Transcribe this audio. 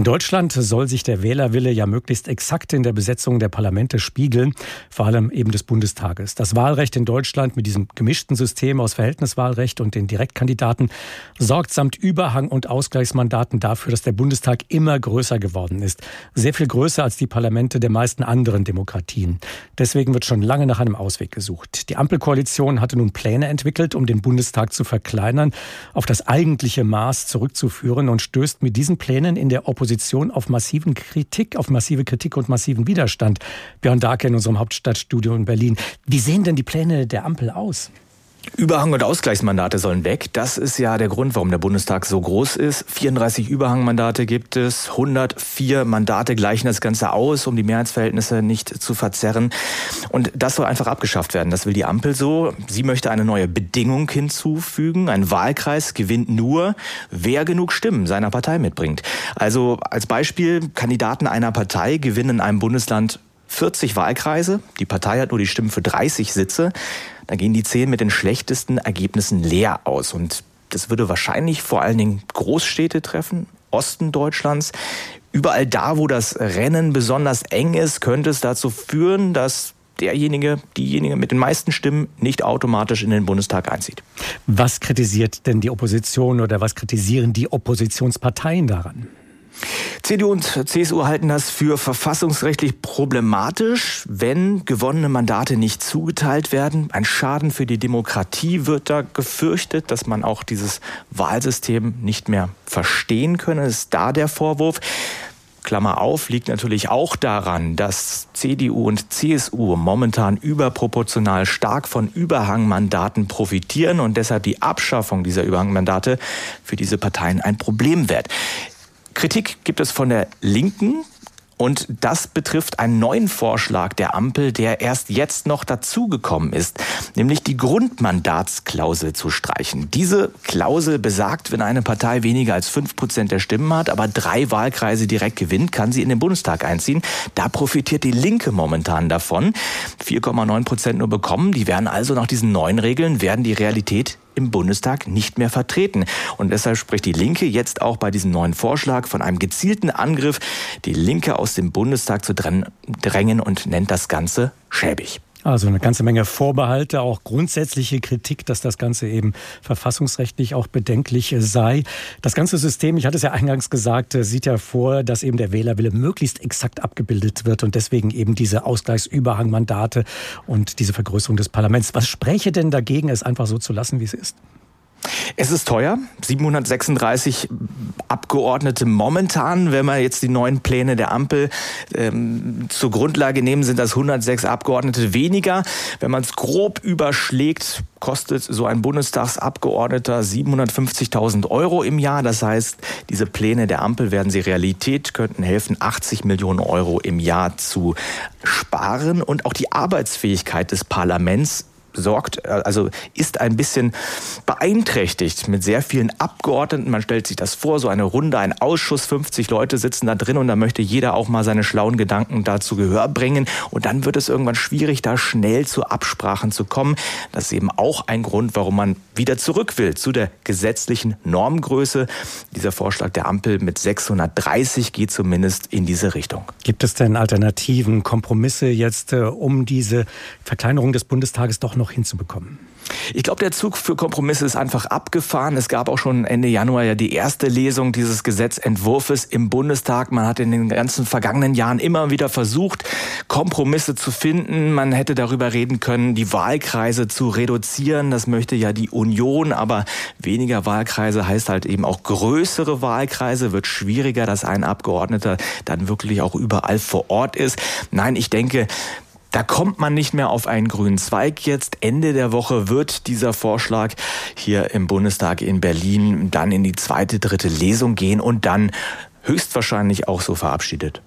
In Deutschland soll sich der Wählerwille ja möglichst exakt in der Besetzung der Parlamente spiegeln, vor allem eben des Bundestages. Das Wahlrecht in Deutschland mit diesem gemischten System aus Verhältniswahlrecht und den Direktkandidaten sorgt samt Überhang und Ausgleichsmandaten dafür, dass der Bundestag immer größer geworden ist. Sehr viel größer als die Parlamente der meisten anderen Demokratien. Deswegen wird schon lange nach einem Ausweg gesucht. Die Ampelkoalition hatte nun Pläne entwickelt, um den Bundestag zu verkleinern, auf das eigentliche Maß zurückzuführen und stößt mit diesen Plänen in der Opposition auf massiven Kritik, auf massive Kritik und massiven Widerstand. Björn Darke in unserem Hauptstadtstudio in Berlin. Wie sehen denn die Pläne der Ampel aus? Überhang- und Ausgleichsmandate sollen weg. Das ist ja der Grund, warum der Bundestag so groß ist. 34 Überhangmandate gibt es. 104 Mandate gleichen das Ganze aus, um die Mehrheitsverhältnisse nicht zu verzerren. Und das soll einfach abgeschafft werden. Das will die Ampel so. Sie möchte eine neue Bedingung hinzufügen. Ein Wahlkreis gewinnt nur, wer genug Stimmen seiner Partei mitbringt. Also als Beispiel, Kandidaten einer Partei gewinnen in einem Bundesland 40 Wahlkreise. Die Partei hat nur die Stimmen für 30 Sitze. Da gehen die 10 mit den schlechtesten Ergebnissen leer aus. Und das würde wahrscheinlich vor allen Dingen Großstädte treffen, Osten Deutschlands. Überall da, wo das Rennen besonders eng ist, könnte es dazu führen, dass derjenige, diejenige mit den meisten Stimmen nicht automatisch in den Bundestag einzieht. Was kritisiert denn die Opposition oder was kritisieren die Oppositionsparteien daran? CDU und CSU halten das für verfassungsrechtlich problematisch, wenn gewonnene Mandate nicht zugeteilt werden. Ein Schaden für die Demokratie wird da gefürchtet, dass man auch dieses Wahlsystem nicht mehr verstehen könne. Ist da der Vorwurf. Klammer auf, liegt natürlich auch daran, dass CDU und CSU momentan überproportional stark von Überhangmandaten profitieren und deshalb die Abschaffung dieser Überhangmandate für diese Parteien ein Problem wird. Kritik gibt es von der Linken. Und das betrifft einen neuen Vorschlag der Ampel, der erst jetzt noch dazugekommen ist, nämlich die Grundmandatsklausel zu streichen. Diese Klausel besagt, wenn eine Partei weniger als fünf Prozent der Stimmen hat, aber drei Wahlkreise direkt gewinnt, kann sie in den Bundestag einziehen. Da profitiert die Linke momentan davon. 4,9 Prozent nur bekommen. Die werden also nach diesen neuen Regeln, werden die Realität im Bundestag nicht mehr vertreten. Und deshalb spricht die Linke jetzt auch bei diesem neuen Vorschlag von einem gezielten Angriff, die Linke aus dem Bundestag zu drängen und nennt das Ganze schäbig. Also eine ganze Menge Vorbehalte, auch grundsätzliche Kritik, dass das Ganze eben verfassungsrechtlich auch bedenklich sei. Das ganze System, ich hatte es ja eingangs gesagt, sieht ja vor, dass eben der Wählerwille möglichst exakt abgebildet wird und deswegen eben diese Ausgleichsüberhangmandate und diese Vergrößerung des Parlaments. Was spräche denn dagegen, es einfach so zu lassen, wie es ist? Es ist teuer, 736 Abgeordnete momentan. Wenn wir jetzt die neuen Pläne der Ampel ähm, zur Grundlage nehmen, sind das 106 Abgeordnete weniger. Wenn man es grob überschlägt, kostet so ein Bundestagsabgeordneter 750.000 Euro im Jahr. Das heißt, diese Pläne der Ampel werden sie Realität, könnten helfen, 80 Millionen Euro im Jahr zu sparen. Und auch die Arbeitsfähigkeit des Parlaments sorgt, äh, also ist ein bisschen beeinträchtigt mit sehr vielen Abgeordneten. Man stellt sich das vor, so eine Runde, ein Ausschuss, 50 Leute sitzen da drin und da möchte jeder auch mal seine schlauen Gedanken dazu Gehör bringen. Und dann wird es irgendwann schwierig, da schnell zu Absprachen zu kommen. Das ist eben auch ein Grund, warum man wieder zurück will zu der gesetzlichen Normgröße. Dieser Vorschlag der Ampel mit 630 geht zumindest in diese Richtung. Gibt es denn Alternativen, Kompromisse jetzt, äh, um diese Verkleinerung des Bundestages doch noch hinzubekommen? Ich glaube, der Zug für Kompromisse ist einfach abgefahren. Es gab auch schon Ende Januar ja die erste Lesung dieses Gesetzentwurfs im Bundestag. Man hat in den ganzen vergangenen Jahren immer wieder versucht, Kompromisse zu finden. Man hätte darüber reden können, die Wahlkreise zu reduzieren. Das möchte ja die Union, aber weniger Wahlkreise heißt halt eben auch größere Wahlkreise. Wird schwieriger, dass ein Abgeordneter dann wirklich auch überall vor Ort ist. Nein, ich denke, da kommt man nicht mehr auf einen grünen Zweig jetzt. Ende der Woche wird dieser Vorschlag hier im Bundestag in Berlin dann in die zweite, dritte Lesung gehen und dann höchstwahrscheinlich auch so verabschiedet.